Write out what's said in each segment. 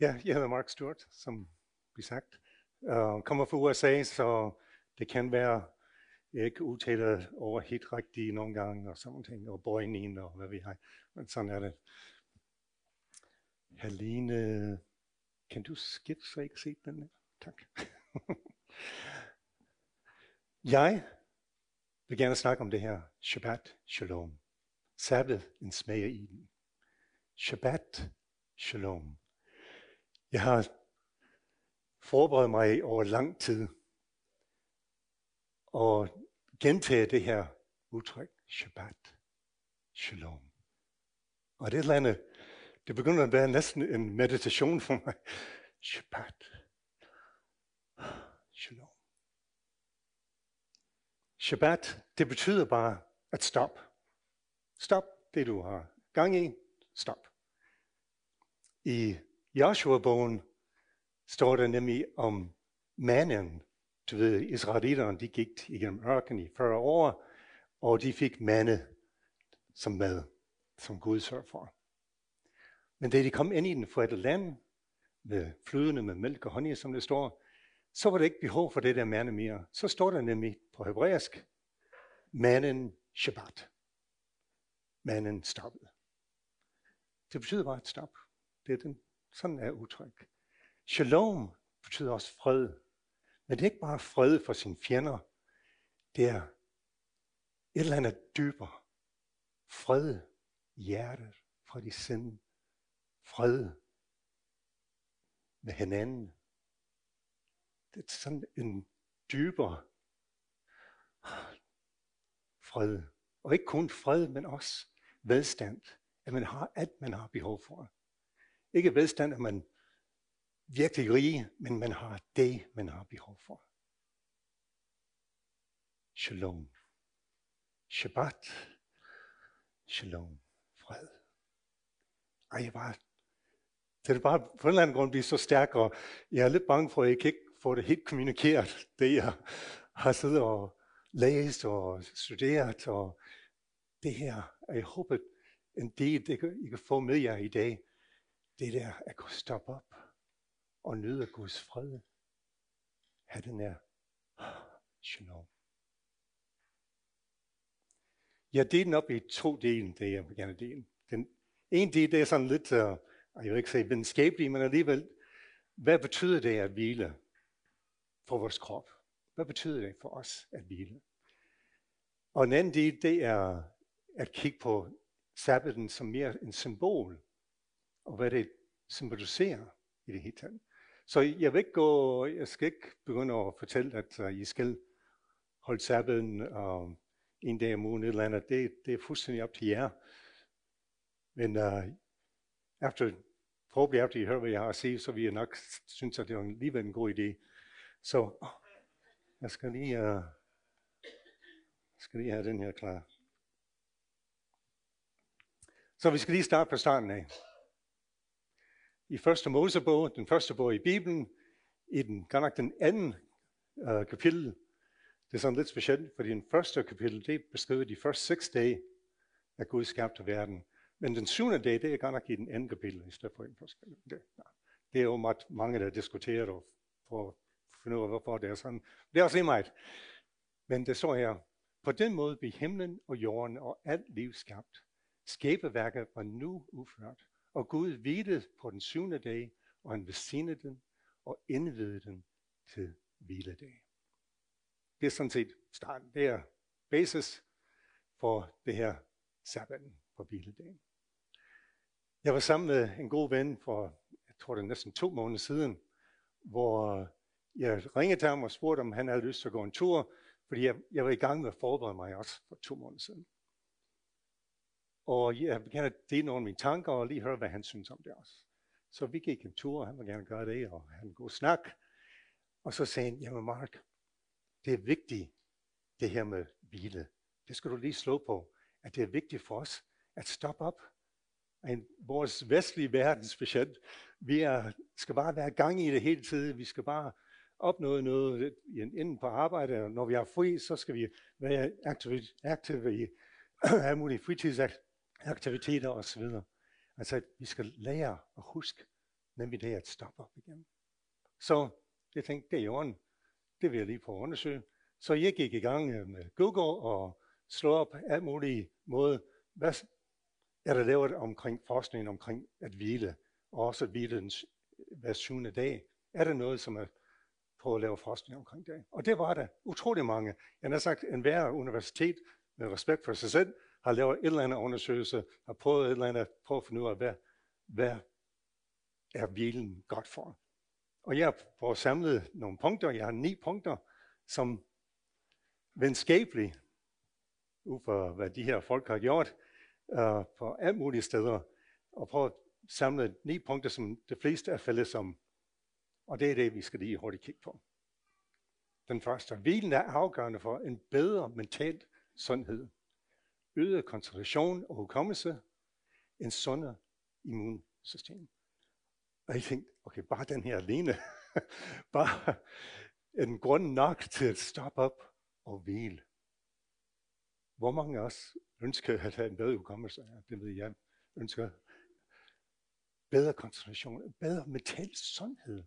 Ja, jeg hedder Mark Stewart, som vi sagt. Uh, kommer fra USA, så det kan være, jeg ikke udtaler over helt rigtigt nogle gange, og sådan ting, og bøjningen og hvad vi har. Men sådan er det. Helene, kan du skifte, så jeg ikke se den her? Tak. jeg vil gerne snakke om det her Shabbat Shalom. Sabbath, en smag af den. Shabbat Shalom. Jeg har forberedt mig over lang tid og gentage det her udtryk, Shabbat, Shalom. Og det er et eller andet, det begynder at være næsten en meditation for mig. Shabbat, Shalom. Shabbat, det betyder bare at stop. Stop det, du har gang i. Stop. I Joshua-bogen står der nemlig om mannen. Du ved, israelitterne, de gik igennem ørken i 40 år, og de fik mande som mad, som Gud sørger for. Men da de kom ind i den forette land, med flydende med mælk og honning, som det står, så var der ikke behov for det der mande mere. Så står der nemlig på hebræisk, manden Shabbat. Manden stoppede. Det betyder bare et stop. Det er den, sådan er udtryk. Shalom betyder også fred. Men det er ikke bare fred for sine fjender. Det er et eller andet dybere. Fred i hjertet fra i sind. Fred med hinanden. Det er sådan en dybere fred. Og ikke kun fred, men også velstand. At man har alt, man har behov for. Ikke velstand, at man virkelig rige, men man har det, man har behov for. Shalom. Shabbat. Shalom. Fred. Ej, jeg bare, det er bare på en eller anden grund blive så stærk, og jeg er lidt bange for, at jeg kan ikke få det helt kommunikeret, det jeg har siddet og læst og studeret, og det her, og jeg håber, en del, det I kan få med jer i dag, det der at kunne stoppe op og nyde Guds fred. have den er shalom. Jeg deler den op i to dele, det jeg vil gerne dele. Den ene del, det er sådan lidt, uh, jeg vil ikke sige videnskabelig, men alligevel, hvad betyder det at hvile for vores krop? Hvad betyder det for os at hvile? Og en anden del, det er at kigge på sabbaten som mere en symbol, og hvad det symboliserer i det hele taget. Så jeg vil ikke gå, jeg skal ikke begynde at fortælle, at uh, I skal holde sabbaten uh, en dag om ugen eller andet. Det, det er fuldstændig op til jer. Men uh, efter, forhåbentlig efter I hører, hvad jeg har at sige, så vil jeg nok synes, at det er alligevel en god idé. Så oh, jeg skal lige, uh, skal lige have den her klar. Så vi skal lige starte på starten af i første Mosebog, den første bog i Bibelen, i den, godt nok den anden øh, kapitel. Det er sådan lidt specielt, fordi den første kapitel, det beskriver de første seks dage, at Gud skabte verden. Men den syvende dag, det er godt nok i den anden kapitel, i stedet for den første kapitel. Det, det er jo meget mange, der diskuterer og for at finde ud af, hvorfor det er sådan. Det er også meget. Men det står her, på den måde blev himlen og jorden og alt liv skabt. Skæbeværket var nu udført. Og Gud hvilede på den syvende dag, og han velsignede den og indvidede den til hviledag. Det er sådan set starten. Det er basis for det her sabbaten på hviledagen. Jeg var sammen med en god ven for, jeg tror det er næsten to måneder siden, hvor jeg ringede til ham og spurgte, om han havde lyst til at gå en tur, fordi jeg, jeg var i gang med at forberede mig også for to måneder siden. Og jeg vil gerne dele nogle af mine tanker og lige høre, hvad han synes om det også. Så vi gik en tur, og han vil gerne gøre det, og han god snak. Og så sagde han, jamen Mark, det er vigtigt, det her med hvile. Det skal du lige slå på, at det er vigtigt for os at stoppe op. En, vores vestlige verden specielt, vi er, skal bare være gang i det hele tiden. Vi skal bare opnå noget inden på arbejde, og når vi har fri, så skal vi være aktive, aktive i alle mulige fritidsaktiviteter aktiviteter osv. Altså, at vi skal lære at huske, Nemlig det at stoppe op igen. Så jeg tænkte, det er i. Det vil jeg lige prøve at undersøge. Så jeg gik i gang øh, med Google og slå op alt mulige måde. Hvad er der lavet omkring forskningen omkring at hvile, og også at hvile den hver syvende dag? Er der noget, som er på at lave forskning omkring det? Og det var der utrolig mange. Jeg har sagt, en enhver universitet med respekt for sig selv har lavet et eller andet undersøgelse, har prøvet et eller andet, prøvet at finde ud af, hvad, hvad er hvilen godt for. Og jeg har samlet nogle punkter. Jeg har ni punkter, som venskabeligt, ud fra hvad de her folk har gjort, uh, på alle mulige steder, og prøve at samle ni punkter, som de fleste er fælles om. Og det er det, vi skal lige hurtigt kigge på. Den første. Hvilen er afgørende for en bedre mental sundhed, øget koncentration og hukommelse, en sundere immunsystem. Og jeg tænkte, okay, bare den her alene, bare en grund nok til at stoppe op og hvile. Hvor mange af os ønsker at have en bedre hukommelse? Ja, det ved jeg. Ønsker bedre koncentration, bedre mental sundhed.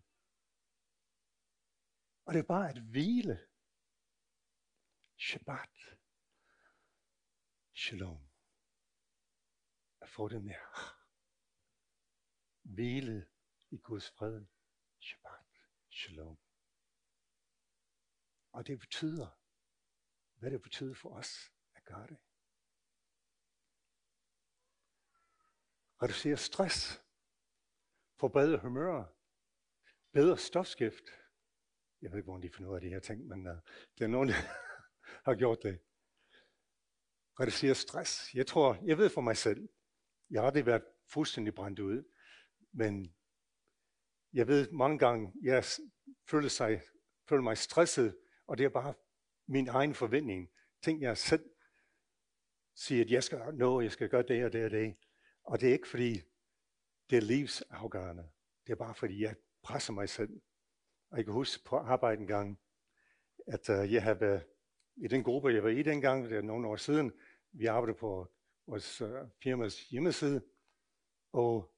Og det er bare at hvile. Shabbat. Shalom. At få den der hvile i Guds fred. Shabbat. Shalom. Og det betyder, hvad det betyder for os at gøre det. Reducere stress. Forbedre humør. Bedre stofskift. Jeg ved ikke, hvor de finder ud af de her ting, men uh, det er nogen, der har gjort det. Reducere stress. Jeg tror, jeg ved for mig selv, jeg har aldrig været fuldstændig brændt ud, men jeg ved mange gange, jeg føler, sig, føler mig stresset, og det er bare min egen forventning. Ting, jeg selv siger, at jeg skal nå, jeg skal gøre det og det og det. Og det er ikke fordi, det er livsafgørende. Det er bare fordi, jeg presser mig selv. Og jeg kan huske på arbejde en gang, at uh, jeg havde i den gruppe, jeg var i dengang, det er nogle år siden, vi arbejdede på vores øh, firmas hjemmeside, og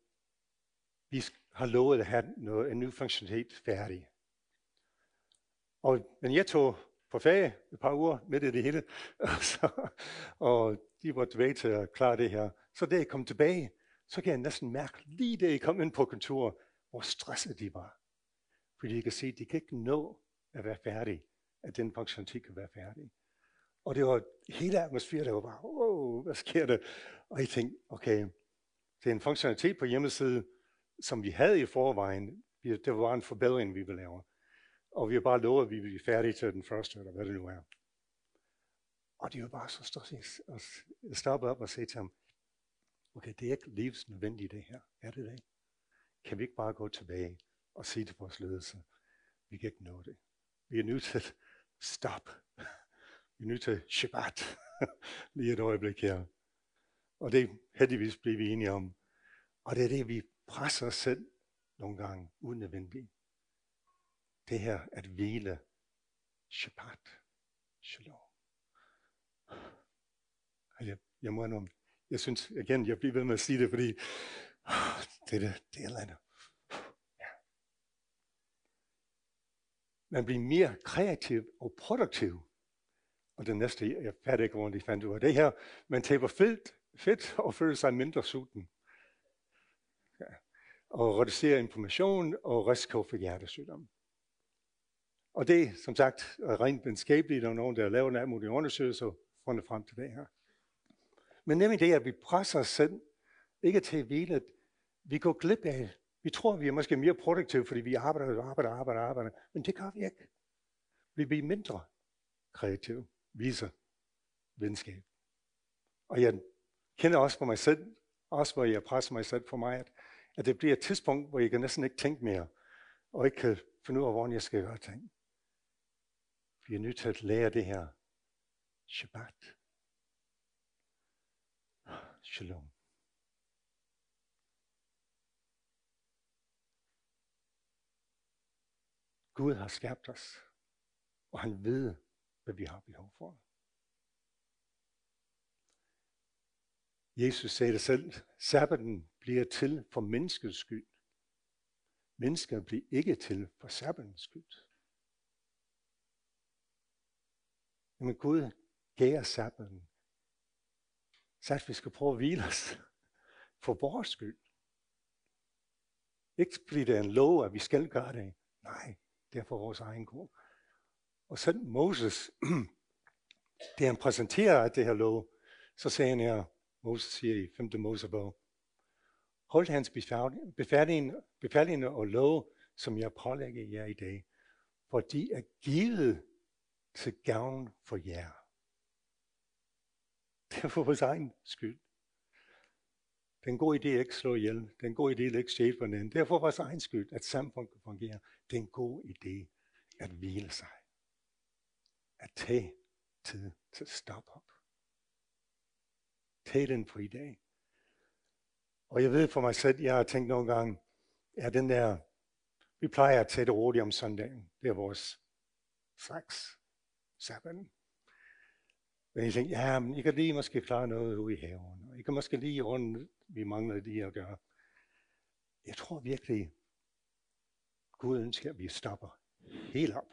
vi har lovet at have noget, en ny funktionalitet færdig. Og, men jeg tog på ferie et par uger midt i det hele, og, så, og de var tilbage til at klare det her. Så da jeg kom tilbage, så kan jeg næsten mærke, lige da jeg kom ind på kontoret, hvor stresset de var. Fordi jeg kan se, at de kan ikke nå at være færdige, at den funktionalitet kan være færdig. Og det var hele atmosfæren, der var bare, wow, hvad sker der? Og jeg tænkte, okay, det er en funktionalitet på hjemmesiden, som vi havde i forvejen. Det var bare en forbedring, vi ville lave. Og vi har bare lovet, at vi ville blive færdige til den første, eller hvad det nu er. Og det var bare så stort at stoppe op og sige til ham, okay, det er ikke livsnødvendigt det her. Er det det? Kan vi ikke bare gå tilbage og sige til vores ledelse, vi kan ikke nå det. Vi er nødt til stop. Vi er nødt til Shabbat. Lige et øjeblik her. Og det heldigvis blev vi enige om. Og det er det, vi presser os selv nogle gange unødvendigt. Det her at hvile. Shabbat. Shalom. Jeg, jeg må nu, jeg synes igen, jeg bliver ved med at sige det, fordi det det, det er andet. Ja. Man bliver mere kreativ og produktiv. Og det næste, jeg fatter ikke, hvordan de fandt ud af det her, man taber fedt, fedt og føler sig mindre sulten og reducerer inflammation og risiko for hjertesygdom. Og det, som sagt, er rent videnskabeligt, der er nogen, der har lavet en mulige undersøgelser, fundet frem til det her. Men nemlig det, at vi presser os selv, ikke til at hvile, at vi går glip af, vi tror, vi er måske mere produktive, fordi vi arbejder og arbejder og arbejder, arbejder, men det gør vi ikke. Vi bliver mindre kreative, viser venskab. Og jeg kender også for mig selv, også hvor jeg presser mig selv for mig, at at det bliver et tidspunkt, hvor jeg kan næsten ikke tænke mere, og ikke kan finde ud af, hvordan jeg skal gøre ting. Vi er nødt til at lære det her. Shabbat. Shalom. Gud har skabt os, og han ved, hvad vi har behov for. Jesus sagde det selv, sabbaten bliver til for menneskets skyld. Mennesker bliver ikke til for sabbatens skyld. Men Gud gav os sabbaten, så at vi skal prøve at hvile os for vores skyld. Ikke fordi det er en lov, at vi skal gøre det. Nej, det er for vores egen grund. Og så Moses, det han præsenterer det her lov, så sagde han her, Moses siger i 5. Mosebog, hold hans befalinger og lov, som jeg pålægger jer i dag, for de er givet til gavn for jer. Det er for vores egen skyld. Det er en god idé at ikke slå ihjel. Det er en god idé at ikke stjæle for den. Det er for vores egen skyld, at samfundet kan fungere. Det er en god idé at hvile sig. At tage tid til at stoppe op. Tag den fri dag. Og jeg ved for mig selv, jeg har tænkt nogle gange, er den der, vi plejer at tage det roligt om søndagen. Det er vores slags sabbaten. Men jeg tænkte, ja, men I kan lige måske klare noget ude i haven. Og I kan måske lige rundt, vi mangler lige at gøre. Jeg tror virkelig, Gud ønsker, at vi stopper helt op.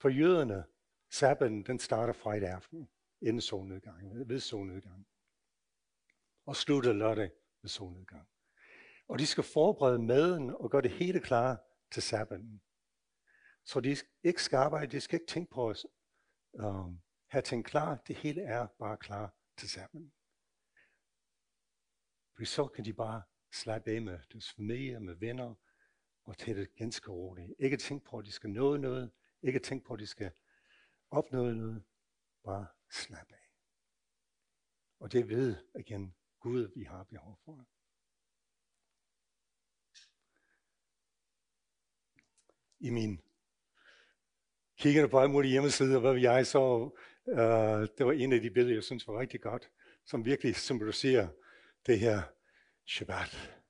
For jøderne, sabbaten, den starter fredag aften, inden solnedgang, ved solnedgang. Og slutter lørdag ved solnedgang. Og de skal forberede maden og gøre det hele klar til sabbaten. Så de ikke skal arbejde, de skal ikke tænke på os. um, øhm, have ting klar. Det hele er bare klar til sabbaten. For så kan de bare slappe af med deres familie, med venner, og tage det ganske roligt. Ikke tænke på, at de skal nå noget. Ikke tænke på, at de skal opnå noget. Bare slappe af. Og det ved igen Gud, vi har behov for. I min kiggede på alle mulige hjemmesider, hvad jeg så, uh, det var en af de billeder, jeg synes var rigtig godt, som virkelig symboliserer det her Shabbat.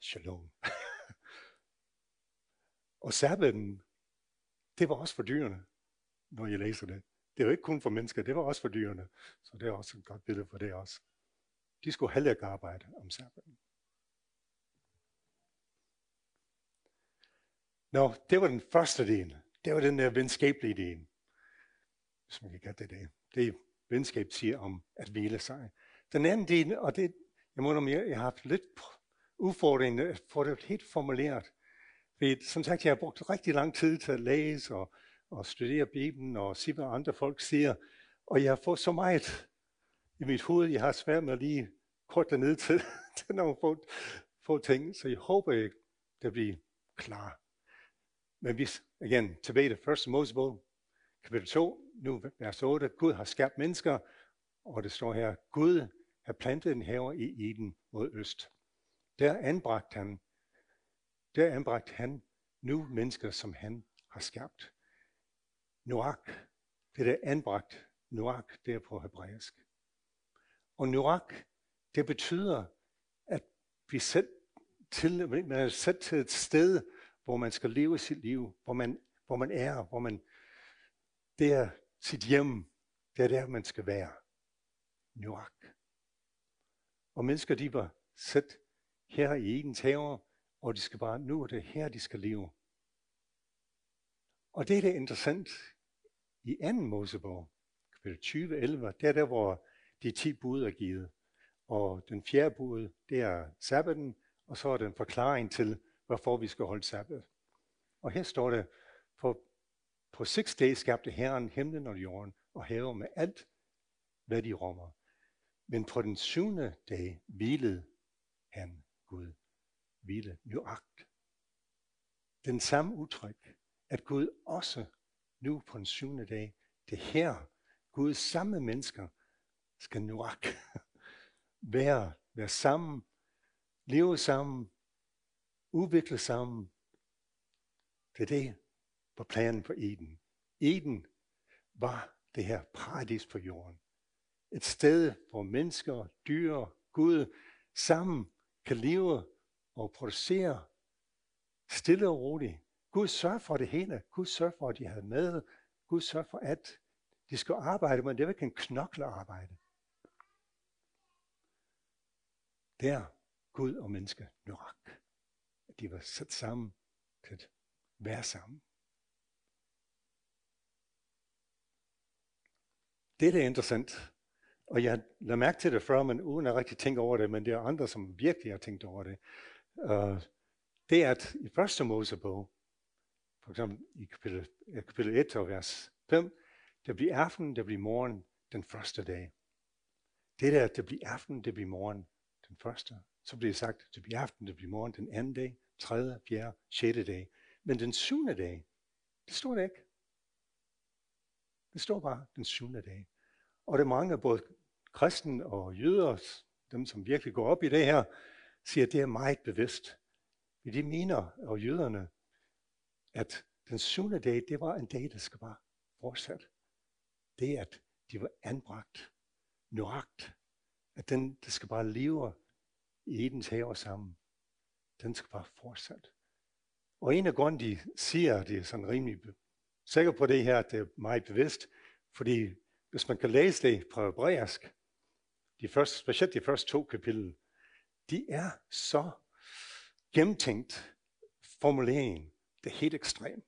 Shalom. og sabbaten, det var også for dyrene, når jeg læser det. Det var ikke kun for mennesker, det var også for dyrene. Så det er også et godt billede for det også. De skulle heller ikke arbejde om sabbaten. Nå, det var den første del. Det var den der venskabelige del. Hvis man kan kalde det det. Det venskab siger om at hvile sig. Den anden del, og det, jeg må jeg, jeg har haft lidt udfordring at få det helt formuleret. For som sagt, jeg har brugt rigtig lang tid til at læse og, og studere Bibelen og se, hvad andre folk siger. Og jeg har fået så meget i mit hoved, jeg har svært med at lige kort ned til, til nogle få, få ting. Så jeg håber, det bliver klar. Men hvis, igen, tilbage til 1. Mosebog, kapitel 2, nu vers 8, Gud har skabt mennesker, og det står her, Gud have plantet en have i Eden mod øst. Der anbragt han, der anbragt han nu mennesker, som han har skabt. Noak, det der anbragt. Noak, det er på hebraisk. Og Noak, det betyder, at vi selv til, man er sat til et sted, hvor man skal leve sit liv, hvor man, hvor man er, hvor man, det er sit hjem, det er der, man skal være. Noak. Og mennesker, de var sat her i Edens haver, og de skal bare, nu er det her, de skal leve. Og det, der er interessant i anden Mosebog, kapitel 20, 11, det er der, hvor de 10 bud er givet. Og den fjerde bud, det er sabbaten, og så er den forklaring til, hvorfor vi skal holde sabbat. Og her står det, for på seks dage skabte Herren himlen og jorden og haver med alt, hvad de rummer. Men på den syvende dag hvilede han Gud. Hvile nøjagt. Den samme udtryk, at Gud også nu på den syvende dag, det her, Gud samme mennesker, skal nøjagt være, være sammen, leve sammen, udvikle sammen. Det er det, var planen for Eden. Eden var det her paradis på jorden. Et sted, hvor mennesker, dyr, Gud sammen kan leve og producere stille og roligt. Gud sørger for det hele. Gud sørger for, at de havde mad. Gud sørger for, at de skal arbejde, men det var ikke en knoklearbejde. Der Gud og menneske nok. at de var sat sammen til at være sammen. Det, der er interessant, og jeg lader mærke til det før, men uden at rigtig tænke over det, men det er andre, som virkelig har tænkt over det, uh, det er, at i første Mosebog, for eksempel i kapitel, kapitel 1 og vers 5, det bliver aften, det bliver morgen den første dag. Det der, det bliver aften, det bliver morgen den første. Så bliver det sagt, det bliver aften, det bliver morgen den anden dag, tredje, fjerde, sjette dag. Men den syvende dag, det står der ikke. Det står bare den syvende dag. Og det er mange, både kristne og jøder, dem som virkelig går op i det her, siger, at det er meget bevidst. De mener, og jøderne, at den syvende dag, det var en dag, der skal bare fortsætte. Det at de var anbragt, nøjagt, at den, der skal bare leve i Edens have sammen, den skal bare fortsætte. Og en af grunden, de siger, det er sådan rimelig sikker på det her, at det er meget bevidst, fordi hvis man kan læse det på hebraisk, de første, specielt de første to kapitel, de er så gennemtænkt formulering. Det er helt ekstremt.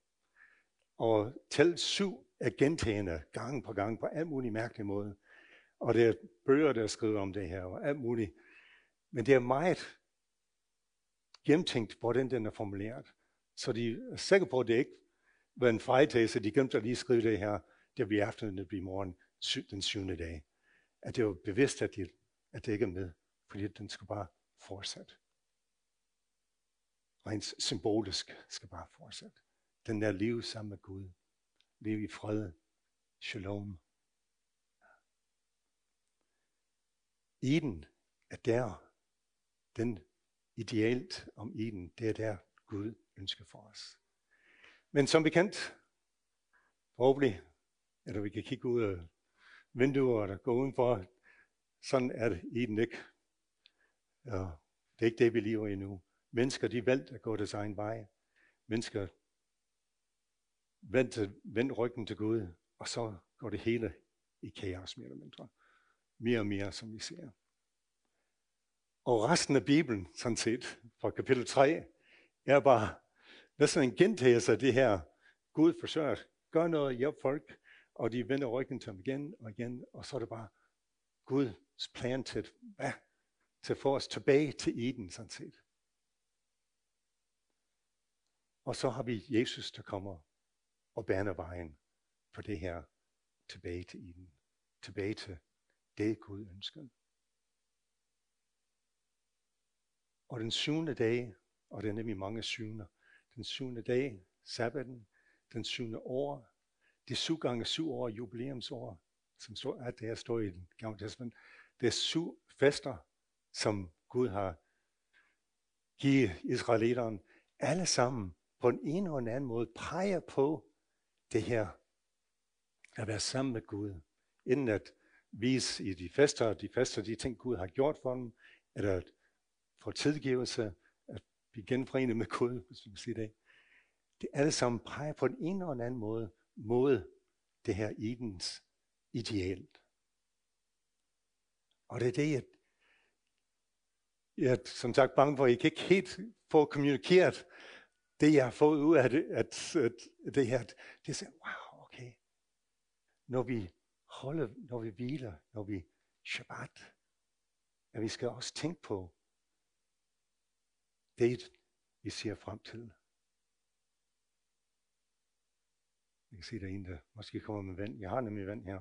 Og tal syv er gentagende gang på gang på alt muligt mærkelig måde. Og det er bøger, der er skrevet om det her, og alt muligt. Men det er meget gennemtænkt, hvordan den er formuleret. Så de er sikre på, at det ikke var en fejltagelse. De glemte at lige skrive det her. Det bliver aftenen, det bliver morgen den syvende dag. At det var bevidst, at, de, at det ikke er med. Fordi den skal bare fortsætte. Rent symbolisk skal bare fortsætte. Den der liv sammen med Gud. Liv i fred. Shalom. Eden er der. Den idealt om Eden, det er der Gud ønsker for os. Men som bekendt, forhåbentlig, eller vi kan kigge ud af vinduer, der går udenfor, sådan er det Eden ikke. Ja, det er ikke det, vi lever i nu. Mennesker, de valgte at gå deres egen vej. Mennesker vendte, vendte ryggen til Gud, og så går det hele i kaos mere eller mindre. Mere og mere, som vi ser. Og resten af Bibelen, sådan set, fra kapitel 3, er bare næsten en gentagelse af det her. Gud forsøger gør noget, hjælp folk, og de vender ryggen til ham igen og igen, og så er det bare Guds plan til, hvad? til at få os tilbage til Eden, sådan set. Og så har vi Jesus, der kommer og baner vejen for det her tilbage til Eden. Tilbage til det, Gud ønsker. Og den syvende dag, og det er nemlig mange syvende, den syvende dag, sabbaten, den syvende år, det syv gange syv år, jubilæumsår, som står, er det der står i den gamle testament, det er syv fester, som Gud har givet israelitterne, alle sammen på en ene og anden måde peger på det her at være sammen med Gud, inden at vise i de fester, de fester, de ting Gud har gjort for dem, eller at få tilgivelse, at blive genforenet med Gud, hvis vi kan sige det. Det alle sammen peger på en ene og anden måde mod det her Edens ideal. Og det er det, jeg, jeg er som sagt bange for, at I kan ikke helt få kommunikeret det, jeg har fået ud af det, at, at det her, det er så, wow, okay. Når vi holder, når vi hviler, når vi shabbat, at vi skal også tænke på det, vi ser frem til. Jeg kan se, der er en, der måske kommer med vand. Jeg har nemlig vand her.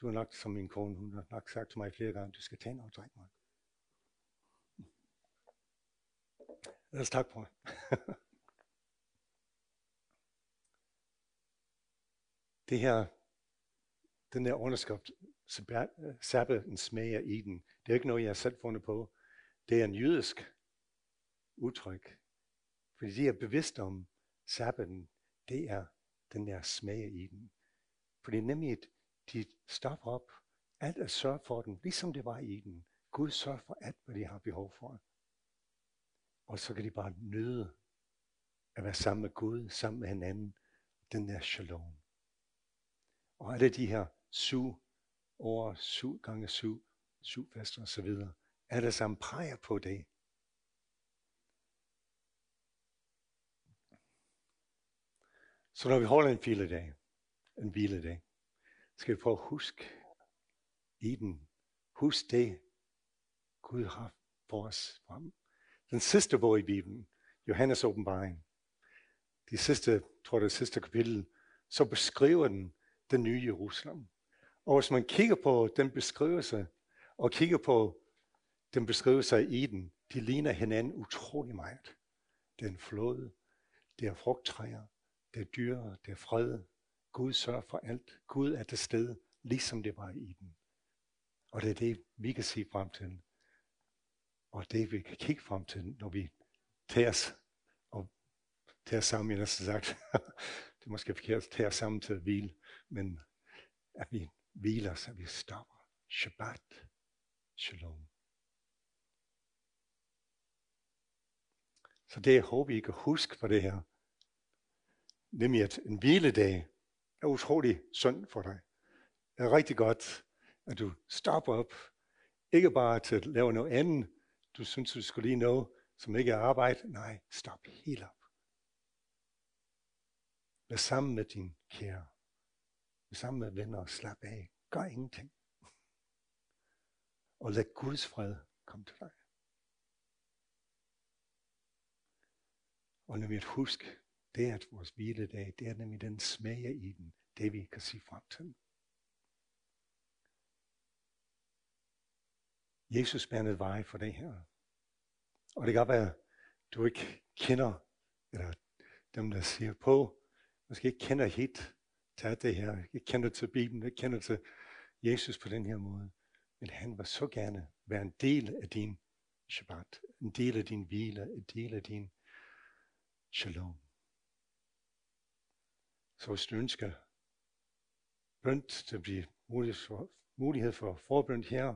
Du har nok, som min kone, hun har nok sagt til mig flere gange, du skal tage en og drikke mig. Lad os tak på det her, den der underskrift, sabbaten smager i Eden, det er ikke noget, jeg har selv fundet på. Det er en jødisk udtryk. Fordi de er bevidste om, sabbaten, det er den der smag af Eden. Fordi nemlig, de stopper op, alt er sørget for dem, ligesom det var i den. Gud sørger for alt, hvad de har behov for. Og så kan de bare nyde at være sammen med Gud, sammen med hinanden. Den der shalom. Og alle de her syv år, syv gange syv, syv fester osv., alle sammen peger på det. Så når vi holder en hviledag, en hviledag, skal vi prøve at huske i den. Husk det, Gud har for os frem. Den sidste bog i Bibelen, Johannes åbenbaring, de sidste, tror det sidste kapitel, så beskriver den den nye Jerusalem. Og hvis man kigger på den beskrivelse, og kigger på den beskrivelse af Eden, de ligner hinanden utrolig meget. Det er en flod, det er frugttræer, det er dyr, det er fred. Gud sørger for alt. Gud er til stede, ligesom det var i den. Og det er det, vi kan se frem til. Og det, vi kan kigge frem til, når vi tager os og tager sammen, jeg næsten sagt. det er måske forkert at os sammen til at hvile, men at vi hviler, så vi stopper. Shabbat. Shalom. Så det jeg håber, I kan huske for det her, nemlig at en hviledag er utrolig sund for dig. Det er rigtig godt, at du stopper op, ikke bare til at lave noget andet, du synes, du skulle lige nå, som ikke er arbejde. Nej, stop helt op. Vær sammen med din kære. Vær sammen med venner og slap af. Gør ingenting. Og lad Guds fred komme til dig. Og når vi husk, det er at vores hviledag, det er nemlig den smag i den, det vi kan sige frem til. Jesus bandede vej for det her. Og det kan være, at du ikke kender, eller dem, der siger på, måske ikke kender helt til det her, ikke kender til Bibelen, ikke kender til Jesus på den her måde. Men han vil så gerne være en del af din Shabbat, en del af din hvile, en del af din shalom. Så hvis du ønsker bøn der bliver mulighed for, mulighed for forbøn her,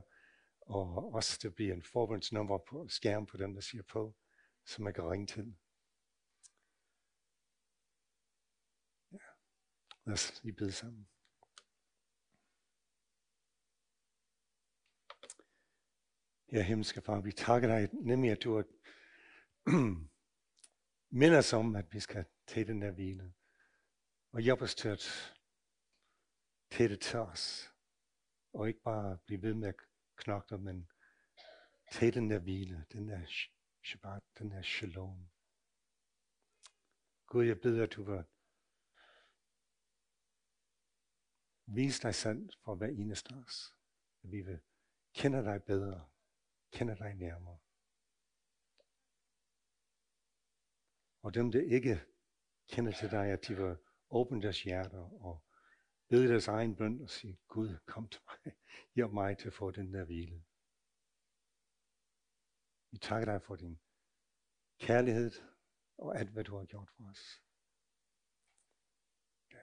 og også der bliver en forbønsnummer på skærmen på dem, der siger på, som man kan ringe til. Ja. Lad os lige bede sammen. Ja, himmelske far, vi takker dig nemlig, at du minder os om, at vi skal tage den der hvile. Og hjælp os til at tage det til os. Og ikke bare blive ved med at knokle, men tage den der hvile, den der shabbat, den der shalom. Gud, jeg beder, at du vil vise dig selv for hver eneste af os. At vi vil kende dig bedre, kende dig nærmere. Og dem, der ikke kender til dig, at de vil åbne deres hjerter og bede deres egen bøn og sige, Gud, kom til mig. Hjælp mig til at få den der hvile. Vi takker dig for din kærlighed og alt, hvad du har gjort for os. Ja.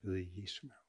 Bede i Jesu navn.